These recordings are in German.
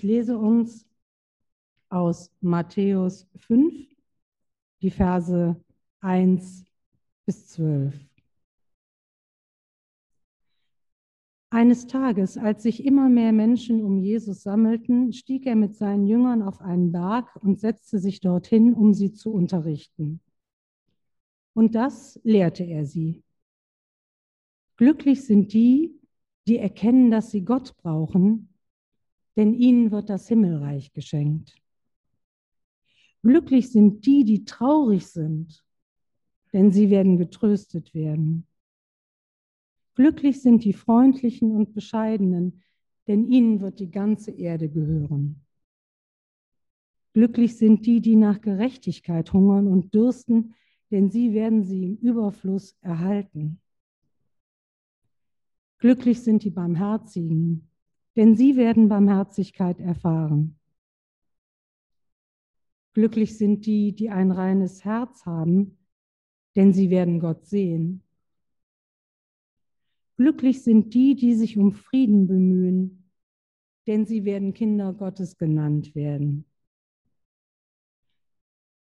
Ich lese uns aus Matthäus 5 die Verse 1 bis 12. Eines Tages, als sich immer mehr Menschen um Jesus sammelten, stieg er mit seinen Jüngern auf einen Berg und setzte sich dorthin, um sie zu unterrichten. Und das lehrte er sie. Glücklich sind die, die erkennen, dass sie Gott brauchen, denn ihnen wird das Himmelreich geschenkt. Glücklich sind die, die traurig sind, denn sie werden getröstet werden. Glücklich sind die Freundlichen und Bescheidenen, denn ihnen wird die ganze Erde gehören. Glücklich sind die, die nach Gerechtigkeit hungern und dürsten, denn sie werden sie im Überfluss erhalten. Glücklich sind die Barmherzigen, denn sie werden Barmherzigkeit erfahren. Glücklich sind die, die ein reines Herz haben, denn sie werden Gott sehen. Glücklich sind die, die sich um Frieden bemühen, denn sie werden Kinder Gottes genannt werden.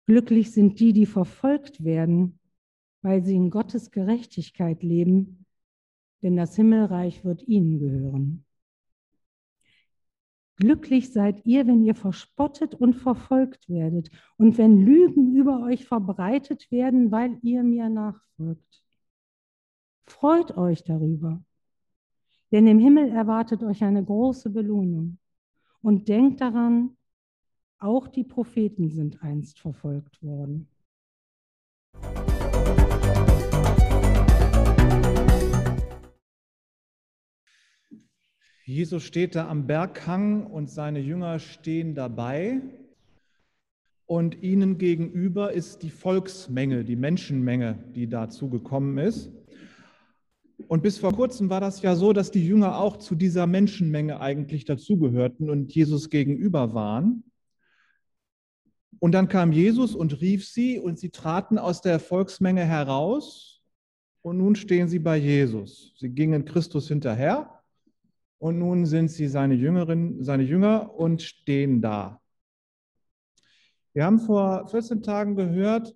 Glücklich sind die, die verfolgt werden, weil sie in Gottes Gerechtigkeit leben, denn das Himmelreich wird ihnen gehören. Glücklich seid ihr, wenn ihr verspottet und verfolgt werdet und wenn Lügen über euch verbreitet werden, weil ihr mir nachfolgt. Freut euch darüber, denn im Himmel erwartet euch eine große Belohnung. Und denkt daran, auch die Propheten sind einst verfolgt worden. Jesus steht da am Berghang und seine Jünger stehen dabei. Und ihnen gegenüber ist die Volksmenge, die Menschenmenge, die dazu gekommen ist. Und bis vor kurzem war das ja so, dass die Jünger auch zu dieser Menschenmenge eigentlich dazugehörten und Jesus gegenüber waren. Und dann kam Jesus und rief sie und sie traten aus der Volksmenge heraus und nun stehen sie bei Jesus. Sie gingen Christus hinterher und nun sind sie seine Jüngerin, seine Jünger und stehen da. Wir haben vor 14 Tagen gehört,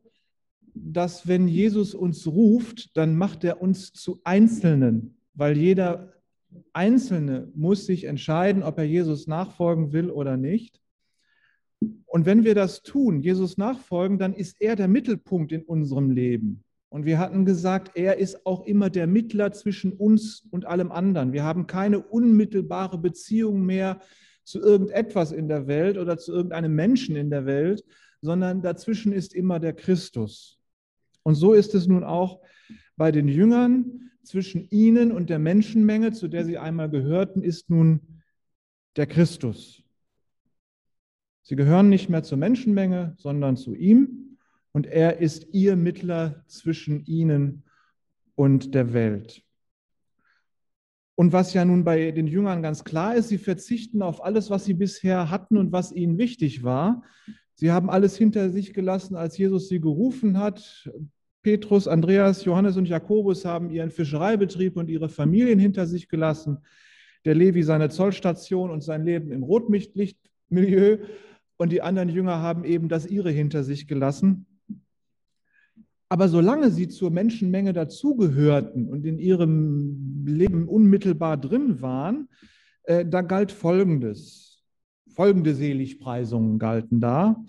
dass wenn Jesus uns ruft, dann macht er uns zu Einzelnen, weil jeder Einzelne muss sich entscheiden, ob er Jesus nachfolgen will oder nicht. Und wenn wir das tun, Jesus nachfolgen, dann ist er der Mittelpunkt in unserem Leben. Und wir hatten gesagt, er ist auch immer der Mittler zwischen uns und allem anderen. Wir haben keine unmittelbare Beziehung mehr zu irgendetwas in der Welt oder zu irgendeinem Menschen in der Welt, sondern dazwischen ist immer der Christus. Und so ist es nun auch bei den Jüngern. Zwischen ihnen und der Menschenmenge, zu der sie einmal gehörten, ist nun der Christus. Sie gehören nicht mehr zur Menschenmenge, sondern zu ihm. Und er ist ihr Mittler zwischen ihnen und der Welt. Und was ja nun bei den Jüngern ganz klar ist, sie verzichten auf alles, was sie bisher hatten und was ihnen wichtig war. Sie haben alles hinter sich gelassen, als Jesus sie gerufen hat. Petrus, Andreas, Johannes und Jakobus haben ihren Fischereibetrieb und ihre Familien hinter sich gelassen. Der Levi seine Zollstation und sein Leben im Rotlichtmilieu. Und die anderen Jünger haben eben das ihre hinter sich gelassen. Aber solange sie zur Menschenmenge dazugehörten und in ihrem Leben unmittelbar drin waren, äh, da galt Folgendes. Folgende Seligpreisungen galten da.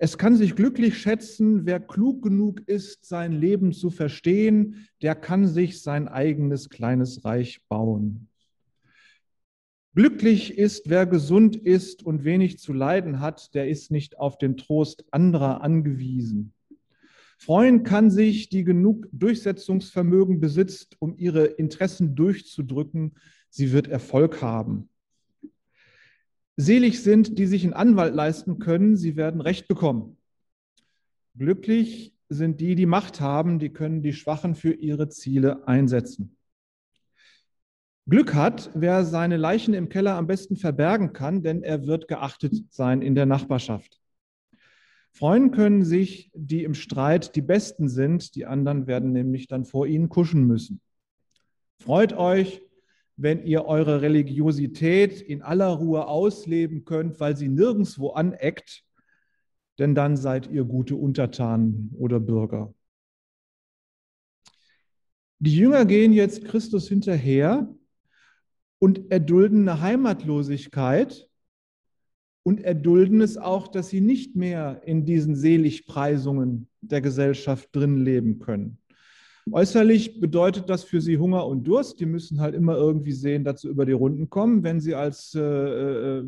Es kann sich glücklich schätzen, wer klug genug ist, sein Leben zu verstehen, der kann sich sein eigenes kleines Reich bauen. Glücklich ist, wer gesund ist und wenig zu leiden hat, der ist nicht auf den Trost anderer angewiesen. Freuen kann sich, die genug Durchsetzungsvermögen besitzt, um ihre Interessen durchzudrücken. Sie wird Erfolg haben. Selig sind, die sich einen Anwalt leisten können, sie werden Recht bekommen. Glücklich sind die, die Macht haben, die können die Schwachen für ihre Ziele einsetzen. Glück hat, wer seine Leichen im Keller am besten verbergen kann, denn er wird geachtet sein in der Nachbarschaft. Freuen können sich, die im Streit die Besten sind, die anderen werden nämlich dann vor ihnen kuschen müssen. Freut euch, wenn ihr eure Religiosität in aller Ruhe ausleben könnt, weil sie nirgendwo aneckt, denn dann seid ihr gute Untertanen oder Bürger. Die Jünger gehen jetzt Christus hinterher und erdulden eine Heimatlosigkeit und erdulden es auch, dass sie nicht mehr in diesen Seligpreisungen der Gesellschaft drin leben können. Äußerlich bedeutet das für sie Hunger und Durst. Die müssen halt immer irgendwie sehen, dass sie über die Runden kommen, wenn sie als äh, äh,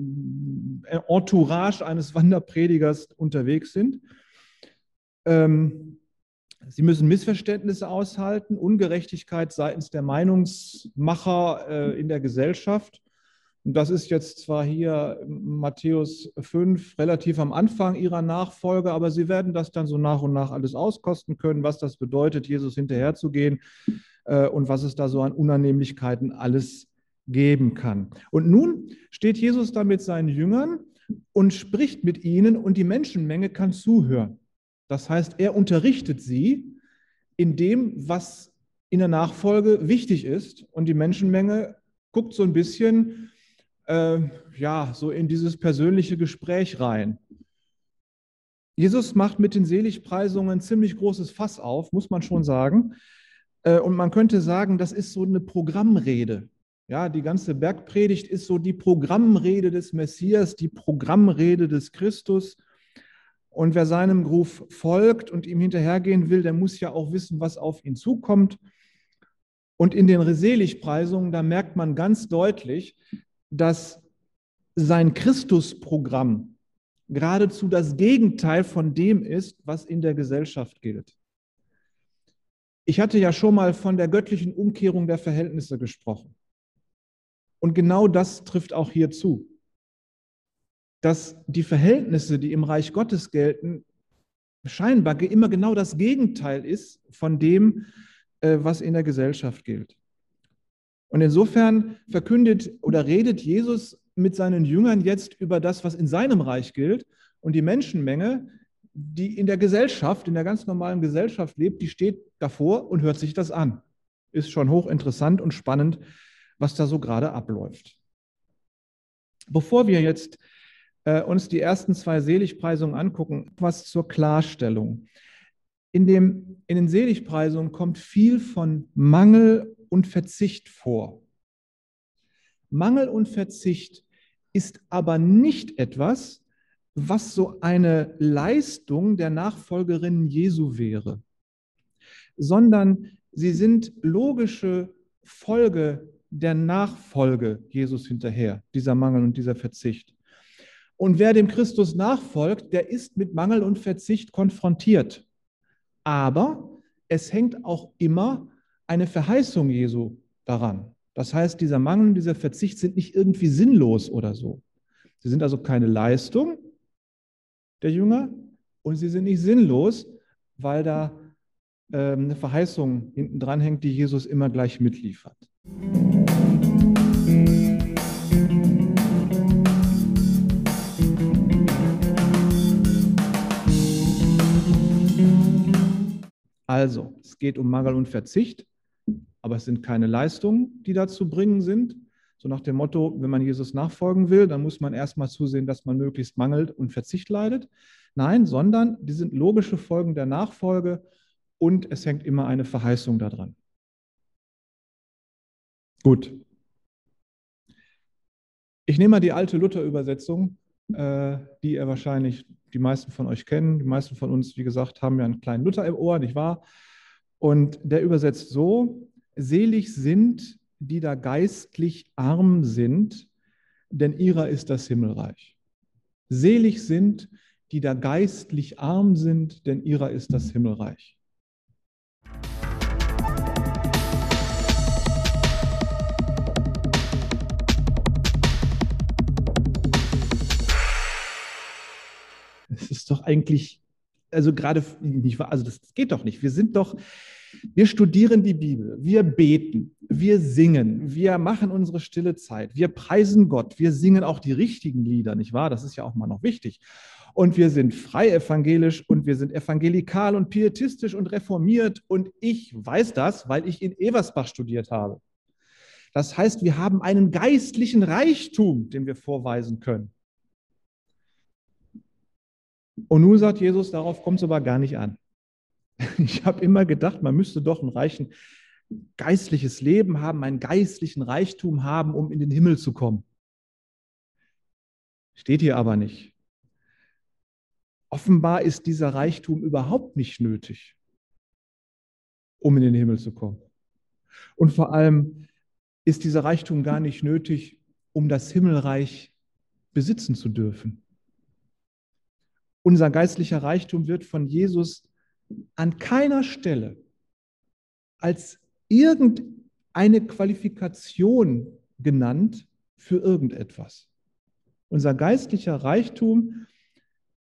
Entourage eines Wanderpredigers unterwegs sind. Ähm, sie müssen Missverständnisse aushalten, Ungerechtigkeit seitens der Meinungsmacher äh, in der Gesellschaft. Und das ist jetzt zwar hier Matthäus 5 relativ am Anfang ihrer Nachfolge, aber sie werden das dann so nach und nach alles auskosten können, was das bedeutet, Jesus hinterherzugehen äh, und was es da so an Unannehmlichkeiten alles geben kann. Und nun steht Jesus da mit seinen Jüngern und spricht mit ihnen und die Menschenmenge kann zuhören. Das heißt, er unterrichtet sie in dem, was in der Nachfolge wichtig ist und die Menschenmenge guckt so ein bisschen äh, ja, so in dieses persönliche Gespräch rein. Jesus macht mit den Seligpreisungen ein ziemlich großes Fass auf, muss man schon sagen. Äh, und man könnte sagen, das ist so eine Programmrede. Ja, die ganze Bergpredigt ist so die Programmrede des Messias, die Programmrede des Christus. Und wer seinem Ruf folgt und ihm hinterhergehen will, der muss ja auch wissen, was auf ihn zukommt. Und in den Seligpreisungen, da merkt man ganz deutlich, dass sein Christusprogramm geradezu das Gegenteil von dem ist, was in der Gesellschaft gilt. Ich hatte ja schon mal von der göttlichen Umkehrung der Verhältnisse gesprochen. Und genau das trifft auch hier zu. Dass die Verhältnisse, die im Reich Gottes gelten, scheinbar immer genau das Gegenteil ist von dem, äh, was in der Gesellschaft gilt. Und insofern verkündet oder redet Jesus mit seinen Jüngern jetzt über das, was in seinem Reich gilt. Und die Menschenmenge, die in der Gesellschaft, in der ganz normalen Gesellschaft lebt, die steht davor und hört sich das an. Ist schon hochinteressant und spannend, was da so gerade abläuft. Bevor wir jetzt äh, uns die ersten zwei Seligpreisungen angucken, was zur Klarstellung. In, dem, in den Seligpreisungen kommt viel von Mangel und Verzicht vor. Mangel und Verzicht ist aber nicht etwas, was so eine Leistung der Nachfolgerinnen Jesu wäre, sondern sie sind logische Folge der Nachfolge Jesus hinterher, dieser Mangel und dieser Verzicht. Und wer dem Christus nachfolgt, der ist mit Mangel und Verzicht konfrontiert. Aber es hängt auch immer eine Verheißung Jesu daran. Das heißt, dieser Mangel und dieser Verzicht sind nicht irgendwie sinnlos oder so. Sie sind also keine Leistung der Jünger und sie sind nicht sinnlos, weil da äh, eine Verheißung hinten dran hängt, die Jesus immer gleich mitliefert. Also, es geht um Mangel und Verzicht aber es sind keine Leistungen, die da zu bringen sind. So nach dem Motto, wenn man Jesus nachfolgen will, dann muss man erstmal zusehen, dass man möglichst mangelt und Verzicht leidet. Nein, sondern die sind logische Folgen der Nachfolge und es hängt immer eine Verheißung daran. Gut. Ich nehme mal die alte Luther-Übersetzung, äh, die ihr wahrscheinlich die meisten von euch kennen. Die meisten von uns, wie gesagt, haben ja einen kleinen Luther im Ohr, nicht wahr? Und der übersetzt so, Selig sind, die da geistlich arm sind, denn ihrer ist das Himmelreich. Selig sind, die da geistlich arm sind, denn ihrer ist das Himmelreich. Es ist doch eigentlich, also gerade nicht, also das geht doch nicht. Wir sind doch Wir studieren die Bibel, wir beten, wir singen, wir machen unsere stille Zeit, wir preisen Gott, wir singen auch die richtigen Lieder, nicht wahr? Das ist ja auch mal noch wichtig. Und wir sind frei evangelisch und wir sind evangelikal und pietistisch und reformiert. Und ich weiß das, weil ich in Eversbach studiert habe. Das heißt, wir haben einen geistlichen Reichtum, den wir vorweisen können. Und nun sagt Jesus, darauf kommt es aber gar nicht an. Ich habe immer gedacht, man müsste doch ein reichen geistliches Leben haben, einen geistlichen Reichtum haben, um in den Himmel zu kommen. Steht hier aber nicht. Offenbar ist dieser Reichtum überhaupt nicht nötig, um in den Himmel zu kommen. Und vor allem ist dieser Reichtum gar nicht nötig, um das Himmelreich besitzen zu dürfen. Unser geistlicher Reichtum wird von Jesus an keiner Stelle als irgendeine Qualifikation genannt für irgendetwas. Unser geistlicher Reichtum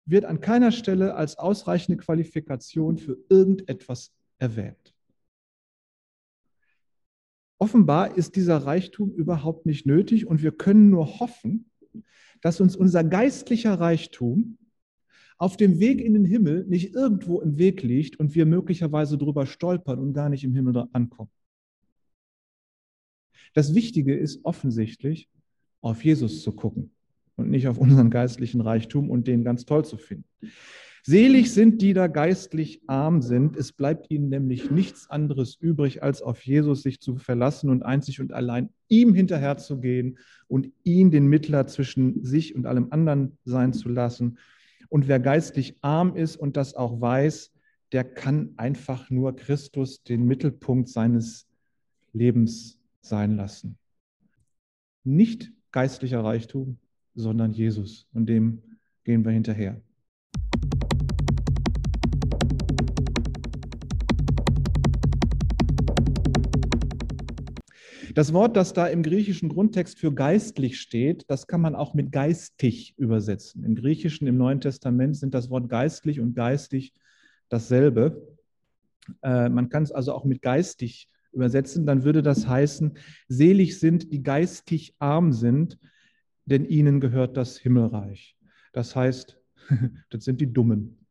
wird an keiner Stelle als ausreichende Qualifikation für irgendetwas erwähnt. Offenbar ist dieser Reichtum überhaupt nicht nötig und wir können nur hoffen, dass uns unser geistlicher Reichtum auf dem Weg in den Himmel nicht irgendwo im Weg liegt und wir möglicherweise drüber stolpern und gar nicht im Himmel ankommen. Das Wichtige ist offensichtlich, auf Jesus zu gucken und nicht auf unseren geistlichen Reichtum und den ganz toll zu finden. Selig sind die da geistlich arm sind. Es bleibt ihnen nämlich nichts anderes übrig, als auf Jesus sich zu verlassen und einzig und allein ihm hinterherzugehen und ihn den Mittler zwischen sich und allem anderen sein zu lassen und wer geistlich arm ist und das auch weiß, der kann einfach nur Christus den Mittelpunkt seines Lebens sein lassen. Nicht geistlicher Reichtum, sondern Jesus. Und dem gehen wir hinterher. Das Wort, das da im griechischen Grundtext für geistlich steht, das kann man auch mit geistig übersetzen. Im Griechischen, im Neuen Testament sind das Wort geistlich und geistig dasselbe. Äh, man kann es also auch mit geistig übersetzen. Dann würde das heißen, selig sind, die geistig arm sind, denn ihnen gehört das Himmelreich. Das heißt, das sind die Dummen,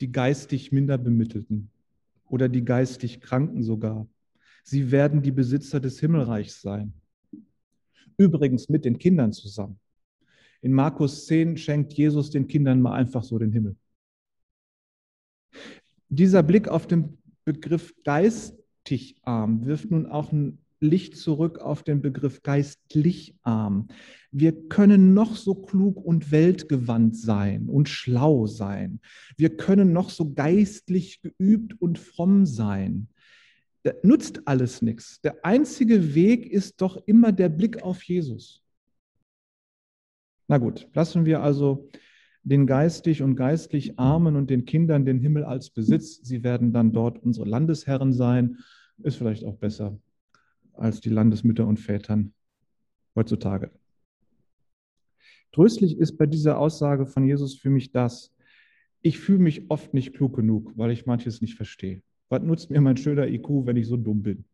die geistig minder bemittelten oder die geistig Kranken sogar Sie werden die Besitzer des Himmelreichs sein. Übrigens mit den Kindern zusammen. In Markus 10 schenkt Jesus den Kindern mal einfach so den Himmel. Dieser Blick auf den Begriff geistig arm wirft nun auch ein Licht zurück auf den Begriff geistlich arm. Wir können noch so klug und weltgewandt sein und schlau sein. Wir können noch so geistlich geübt und fromm sein nutzt alles nichts. Der einzige Weg ist doch immer der Blick auf Jesus. Na gut, lassen wir also den geistig und geistlich Armen und den Kindern den Himmel als Besitz. Sie werden dann dort unsere Landesherren sein. Ist vielleicht auch besser als die Landesmütter und Vätern heutzutage. Tröstlich ist bei dieser Aussage von Jesus für mich das, ich fühle mich oft nicht klug genug, weil ich manches nicht verstehe. Was nutzt mir mein schöner IQ, wenn ich so dumm bin?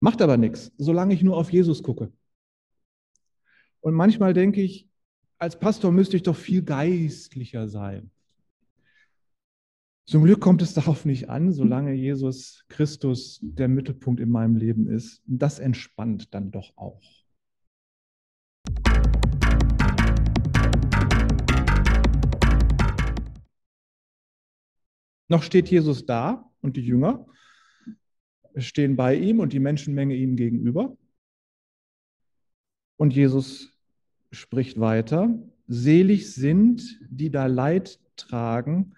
Macht aber nichts, solange ich nur auf Jesus gucke. Und manchmal denke ich, als Pastor müsste ich doch viel geistlicher sein. Zum Glück kommt es darauf nicht an, solange Jesus Christus der Mittelpunkt in meinem Leben ist. Das entspannt dann doch auch. Noch steht Jesus da und die Jünger stehen bei ihm und die Menschenmenge ihm gegenüber. Und Jesus spricht weiter, selig sind, die da Leid tragen,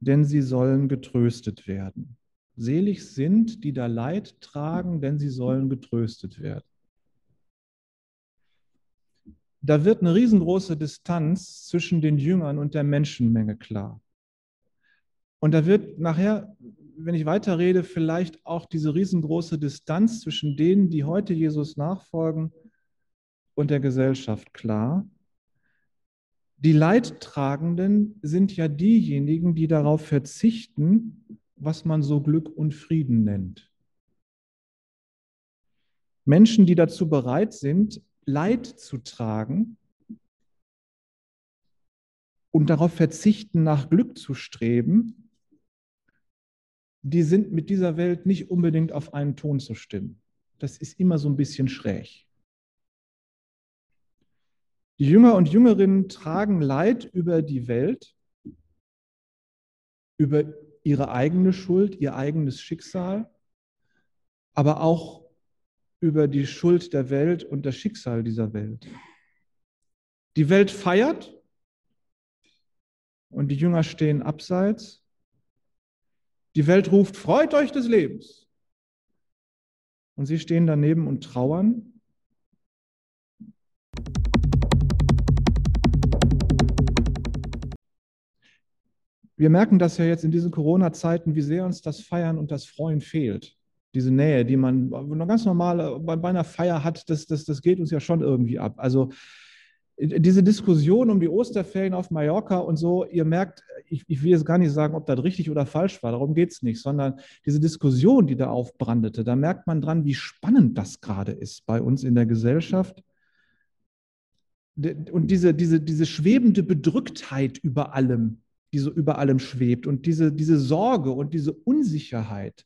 denn sie sollen getröstet werden. Selig sind, die da Leid tragen, denn sie sollen getröstet werden. Da wird eine riesengroße Distanz zwischen den Jüngern und der Menschenmenge klar. Und da wird nachher, wenn ich weiterrede, vielleicht auch diese riesengroße Distanz zwischen denen, die heute Jesus nachfolgen, und der Gesellschaft klar. Die Leidtragenden sind ja diejenigen, die darauf verzichten, was man so Glück und Frieden nennt. Menschen, die dazu bereit sind, Leid zu tragen und darauf verzichten, nach Glück zu streben, die sind mit dieser Welt nicht unbedingt auf einen Ton zu stimmen. Das ist immer so ein bisschen schräg. Die Jünger und Jüngerinnen tragen Leid über die Welt, über ihre eigene Schuld, ihr eigenes Schicksal, aber auch über die Schuld der Welt und das Schicksal dieser Welt. Die Welt feiert und die Jünger stehen abseits. Die Welt ruft, freut euch des Lebens. Und sie stehen daneben und trauern. Wir merken das ja jetzt in diesen Corona-Zeiten, wie sehr uns das Feiern und das Freuen fehlt. Diese Nähe, die man ganz normal bei einer Feier hat, das, das, das geht uns ja schon irgendwie ab. Also diese Diskussion um die Osterferien auf Mallorca und so, ihr merkt, ich, ich will jetzt gar nicht sagen, ob das richtig oder falsch war, darum geht es nicht, sondern diese Diskussion, die da aufbrandete, da merkt man dran, wie spannend das gerade ist bei uns in der Gesellschaft. Und diese, diese, diese schwebende Bedrücktheit über allem, die so über allem schwebt und diese, diese Sorge und diese Unsicherheit,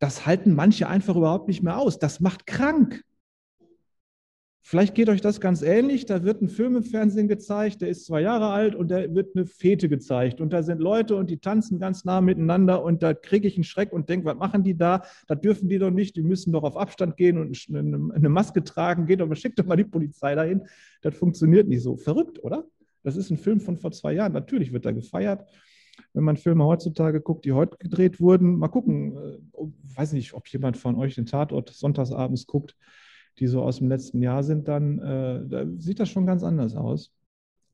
das halten manche einfach überhaupt nicht mehr aus. Das macht krank. Vielleicht geht euch das ganz ähnlich. Da wird ein Film im Fernsehen gezeigt, der ist zwei Jahre alt und da wird eine Fete gezeigt. Und da sind Leute und die tanzen ganz nah miteinander und da kriege ich einen Schreck und denke, was machen die da? Das dürfen die doch nicht. Die müssen doch auf Abstand gehen und eine Maske tragen. Geht doch, schickt doch mal die Polizei dahin. Das funktioniert nicht so. Verrückt, oder? Das ist ein Film von vor zwei Jahren. Natürlich wird da gefeiert. Wenn man Filme heutzutage guckt, die heute gedreht wurden, mal gucken. Ich äh, weiß nicht, ob jemand von euch den Tatort sonntagsabends guckt die so aus dem letzten Jahr sind, dann äh, da sieht das schon ganz anders aus.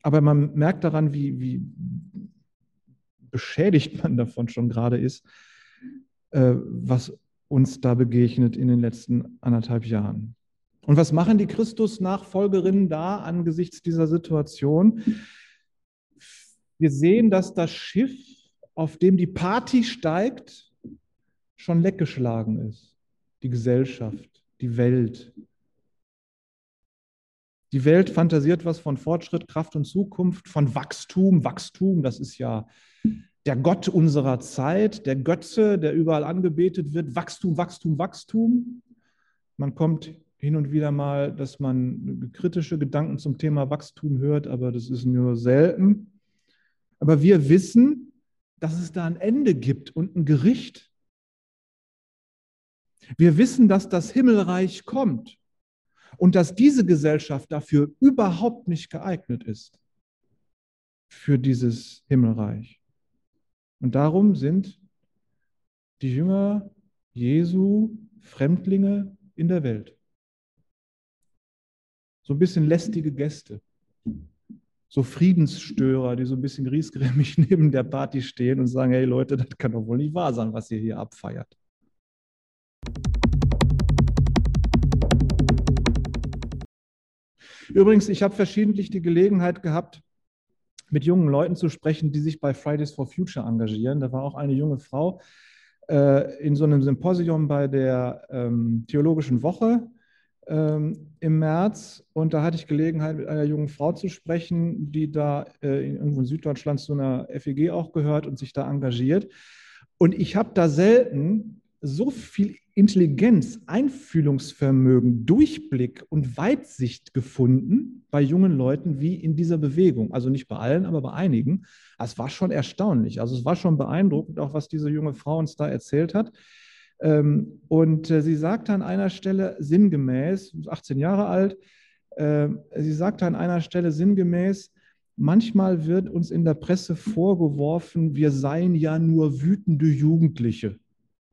Aber man merkt daran, wie, wie beschädigt man davon schon gerade ist, äh, was uns da begegnet in den letzten anderthalb Jahren. Und was machen die Christus-Nachfolgerinnen da angesichts dieser Situation? Wir sehen, dass das Schiff, auf dem die Party steigt, schon leckgeschlagen ist. Die Gesellschaft, die Welt, die Welt fantasiert was von Fortschritt, Kraft und Zukunft, von Wachstum. Wachstum, das ist ja der Gott unserer Zeit, der Götze, der überall angebetet wird. Wachstum, Wachstum, Wachstum. Man kommt hin und wieder mal, dass man kritische Gedanken zum Thema Wachstum hört, aber das ist nur selten. Aber wir wissen, dass es da ein Ende gibt und ein Gericht. Wir wissen, dass das Himmelreich kommt und dass diese Gesellschaft dafür überhaupt nicht geeignet ist, für dieses Himmelreich. Und darum sind die Jünger Jesu Fremdlinge in der Welt. So ein bisschen lästige Gäste, so Friedensstörer, die so ein bisschen griesgrämig neben der Party stehen und sagen, hey Leute, das kann doch wohl nicht wahr sein, was ihr hier abfeiert. Übrigens, ich habe verschiedentlich die Gelegenheit gehabt, mit jungen Leuten zu sprechen, die sich bei Fridays for Future engagieren. Da war auch eine junge Frau äh, in so einem Symposium bei der ähm, Theologischen Woche ähm, im März. Und da hatte ich Gelegenheit, mit einer jungen Frau zu sprechen, die da äh, in, irgendwo in Süddeutschland zu einer FEG auch gehört und sich da engagiert. Und ich habe da selten so viel Intelligenz, Einfühlungsvermögen, Durchblick und Weitsicht gefunden bei jungen Leuten wie in dieser Bewegung. Also nicht bei allen, aber bei einigen. Es war schon erstaunlich. Also es war schon beeindruckend, auch was diese junge Frau uns da erzählt hat. Ähm, und äh, sie sagte an einer Stelle sinngemäß, 18 Jahre alt, ähm, sie sagte an einer Stelle sinngemäß, manchmal wird uns in der Presse vorgeworfen, wir seien ja nur wütende Jugendliche.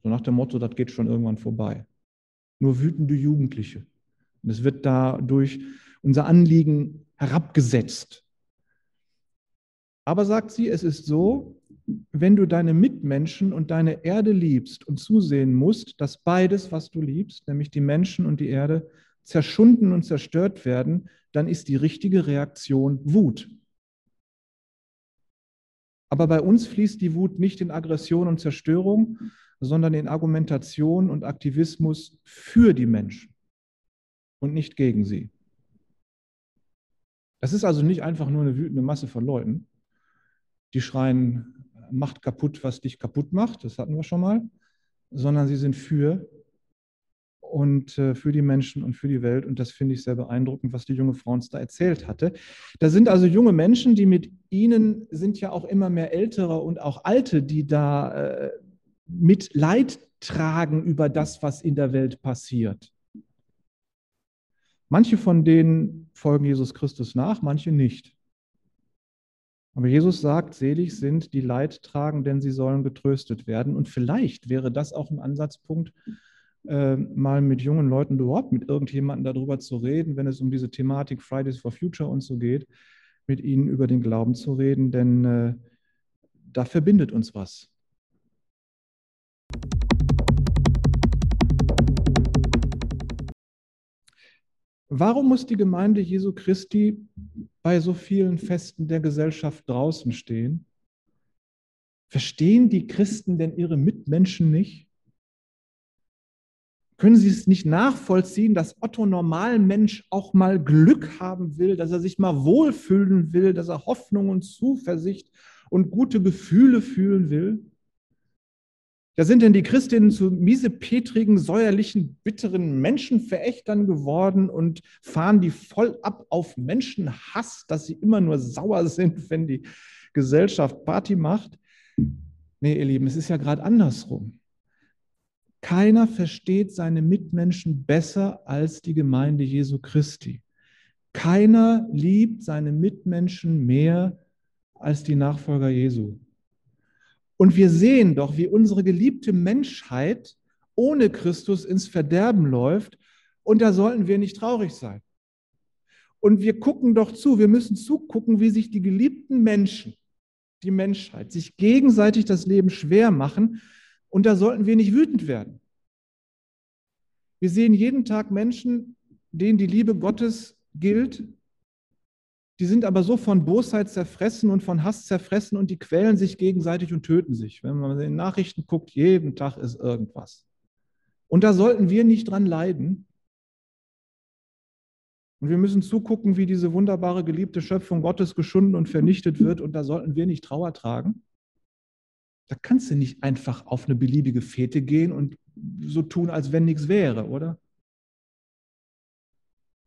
So nach dem Motto, das geht schon irgendwann vorbei. Nur wütende Jugendliche. Und es wird dadurch unser Anliegen herabgesetzt. Aber sagt sie, es ist so, wenn du deine Mitmenschen und deine Erde liebst und zusehen musst, dass beides, was du liebst, nämlich die Menschen und die Erde, zerschunden und zerstört werden, dann ist die richtige Reaktion Wut. Aber bei uns fließt die Wut nicht in Aggression und Zerstörung, sondern in Argumentation und Aktivismus für die Menschen und nicht gegen sie. Das ist also nicht einfach nur eine wütende Masse von Leuten, die schreien, macht kaputt, was dich kaputt macht, das hatten wir schon mal, sondern sie sind für und äh, für die Menschen und für die Welt. Und das finde ich sehr beeindruckend, was die junge Frau uns da erzählt hatte. Da sind also junge Menschen, die mit ihnen sind ja auch immer mehr Ältere und auch Alte, die da äh, mit Leid tragen über das, was in der Welt passiert. Manche von denen folgen Jesus Christus nach, manche nicht. Aber Jesus sagt, selig sind die Leid tragen, denn sie sollen getröstet werden. Und vielleicht wäre das auch ein Ansatzpunkt, äh, mal mit jungen Leuten überhaupt mit irgendjemandem darüber zu reden, wenn es um diese Thematik Fridays for Future und so geht, mit ihnen über den Glauben zu reden, denn äh, da verbindet uns was. Warum muss die Gemeinde Jesu Christi bei so vielen Festen der Gesellschaft draußen stehen? Verstehen die Christen denn ihre Mitmenschen nicht? Können Sie es nicht nachvollziehen, dass Otto Normalmensch auch mal Glück haben will, dass er sich mal wohlfühlen will, dass er Hoffnung und Zuversicht und gute Gefühle fühlen will? Da sind denn die Christinnen zu miesepetrigen, säuerlichen, bitteren Menschenverächtern geworden und fahren die voll ab auf Menschenhass, dass sie immer nur sauer sind, wenn die Gesellschaft Party macht. Nee, ihr Lieben, es ist ja gerade andersrum. Keiner versteht seine Mitmenschen besser als die Gemeinde Jesu Christi. Keiner liebt seine Mitmenschen mehr als die Nachfolger Jesu. Und wir sehen doch, wie unsere geliebte Menschheit ohne Christus ins Verderben läuft. Und da sollten wir nicht traurig sein. Und wir gucken doch zu, wir müssen zugucken, wie sich die geliebten Menschen, die Menschheit, sich gegenseitig das Leben schwer machen und da sollten wir nicht wütend werden. Wir sehen jeden Tag Menschen, denen die Liebe Gottes gilt. Die sind aber so von Bosheit zerfressen und von Hass zerfressen und die quälen sich gegenseitig und töten sich. Wenn man in den Nachrichten guckt, jeden Tag ist irgendwas. Und da sollten wir nicht dran leiden. Und wir müssen zugucken, wie diese wunderbare, geliebte Schöpfung Gottes geschunden und vernichtet wird. Und da sollten wir nicht Trauer tragen. Da kannst du nicht einfach auf eine beliebige Fete gehen und so tun, als wenn nichts wäre, oder?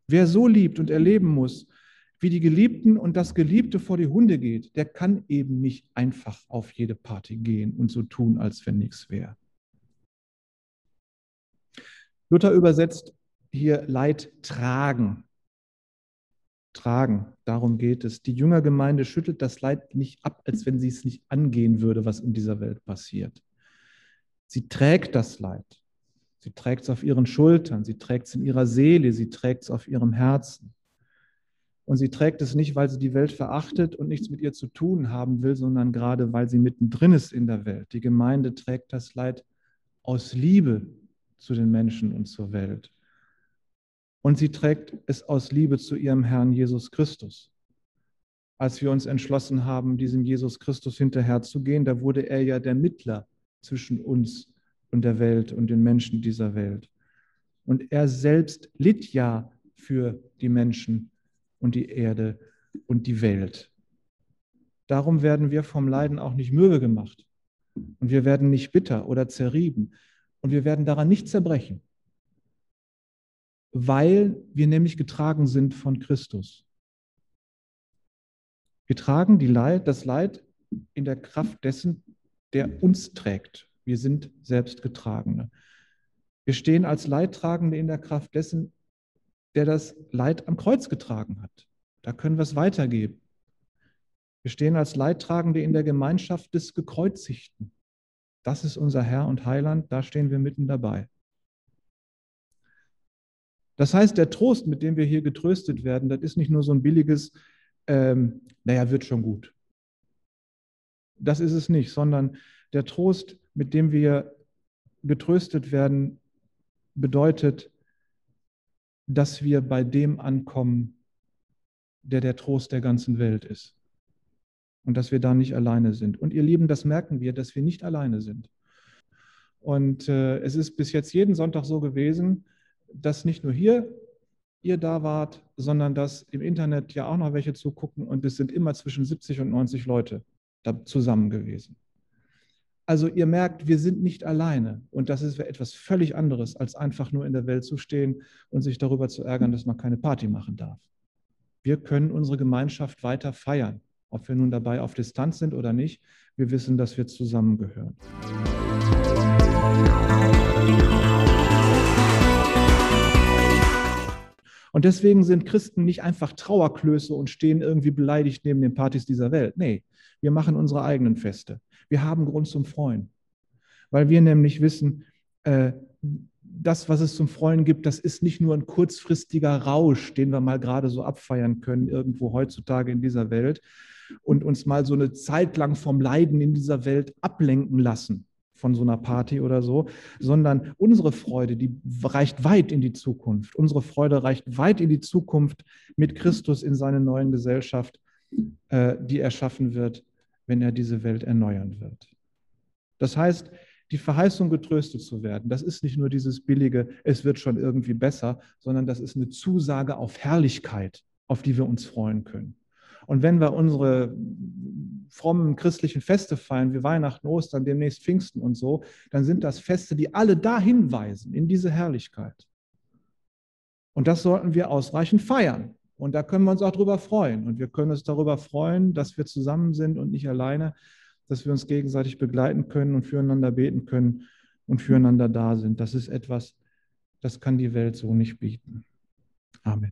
Wer so liebt und erleben muss, wie die Geliebten und das Geliebte vor die Hunde geht, der kann eben nicht einfach auf jede Party gehen und so tun, als wenn nichts wäre. Luther übersetzt hier Leid tragen tragen. Darum geht es. Die Jüngergemeinde schüttelt das Leid nicht ab, als wenn sie es nicht angehen würde, was in dieser Welt passiert. Sie trägt das Leid. Sie trägt es auf ihren Schultern, sie trägt es in ihrer Seele, sie trägt es auf ihrem Herzen. Und sie trägt es nicht, weil sie die Welt verachtet und nichts mit ihr zu tun haben will, sondern gerade, weil sie mittendrin ist in der Welt. Die Gemeinde trägt das Leid aus Liebe zu den Menschen und zur Welt. Und sie trägt es aus Liebe zu ihrem Herrn Jesus Christus. Als wir uns entschlossen haben, diesem Jesus Christus hinterherzugehen, da wurde er ja der Mittler zwischen uns und der Welt und den Menschen dieser Welt. Und er selbst litt ja für die Menschen und die Erde und die Welt. Darum werden wir vom Leiden auch nicht mürbe gemacht. Und wir werden nicht bitter oder zerrieben. Und wir werden daran nicht zerbrechen weil wir nämlich getragen sind von Christus. Wir tragen Leid, das Leid in der Kraft dessen, der uns trägt. Wir sind Selbstgetragene. Wir stehen als Leidtragende in der Kraft dessen, der das Leid am Kreuz getragen hat. Da können wir es weitergeben. Wir stehen als Leidtragende in der Gemeinschaft des Gekreuzigten. Das ist unser Herr und Heiland, da stehen wir mitten dabei. Das heißt, der Trost, mit dem wir hier getröstet werden, das ist nicht nur so ein billiges, ähm, naja, wird schon gut. Das ist es nicht, sondern der Trost, mit dem wir getröstet werden, bedeutet, dass wir bei dem ankommen, der der Trost der ganzen Welt ist. und dass wir da nicht alleine sind. Und ihr Lieben, das merken wir, dass wir nicht alleine sind. Und äh, es ist bis jetzt jeden Sonntag so gewesen, dass nicht nur hier ihr da wart, sondern dass im Internet ja auch noch welche zugucken und es sind immer zwischen 70 und 90 Leute da zusammen gewesen. Also ihr merkt, wir sind nicht alleine und das ist etwas völlig anderes, als einfach nur in der Welt zu stehen und sich darüber zu ärgern, dass man keine Party machen darf. Wir können unsere Gemeinschaft weiter feiern, ob wir nun dabei auf Distanz sind oder nicht. Wir wissen, dass wir zusammengehören. Und deswegen sind Christen nicht einfach Trauerklöße und stehen irgendwie beleidigt neben den Partys dieser Welt. Nee, wir machen unsere eigenen Feste. Wir haben Grund zum Freuen, weil wir nämlich wissen, äh, das, was es zum Freuen gibt, das ist nicht nur ein kurzfristiger Rausch, den wir mal gerade so abfeiern können, irgendwo heutzutage in dieser Welt und uns mal so eine Zeit lang vom Leiden in dieser Welt ablenken lassen von so einer Party oder so, sondern unsere Freude, die reicht weit in die Zukunft. Unsere Freude reicht weit in die Zukunft mit Christus in seiner neuen Gesellschaft, äh, die erschaffen wird, wenn er diese Welt erneuern wird. Das heißt, die Verheißung, getröstet zu werden, das ist nicht nur dieses billige, es wird schon irgendwie besser, sondern das ist eine Zusage auf Herrlichkeit, auf die wir uns freuen können. Und wenn wir unsere frommen christlichen Feste feiern, wie Weihnachten, Ostern, demnächst Pfingsten und so, dann sind das Feste, die alle dahin weisen, in diese Herrlichkeit. Und das sollten wir ausreichend feiern. Und da können wir uns auch darüber freuen. Und wir können uns darüber freuen, dass wir zusammen sind und nicht alleine, dass wir uns gegenseitig begleiten können und füreinander beten können und füreinander da sind. Das ist etwas, das kann die Welt so nicht bieten. Amen.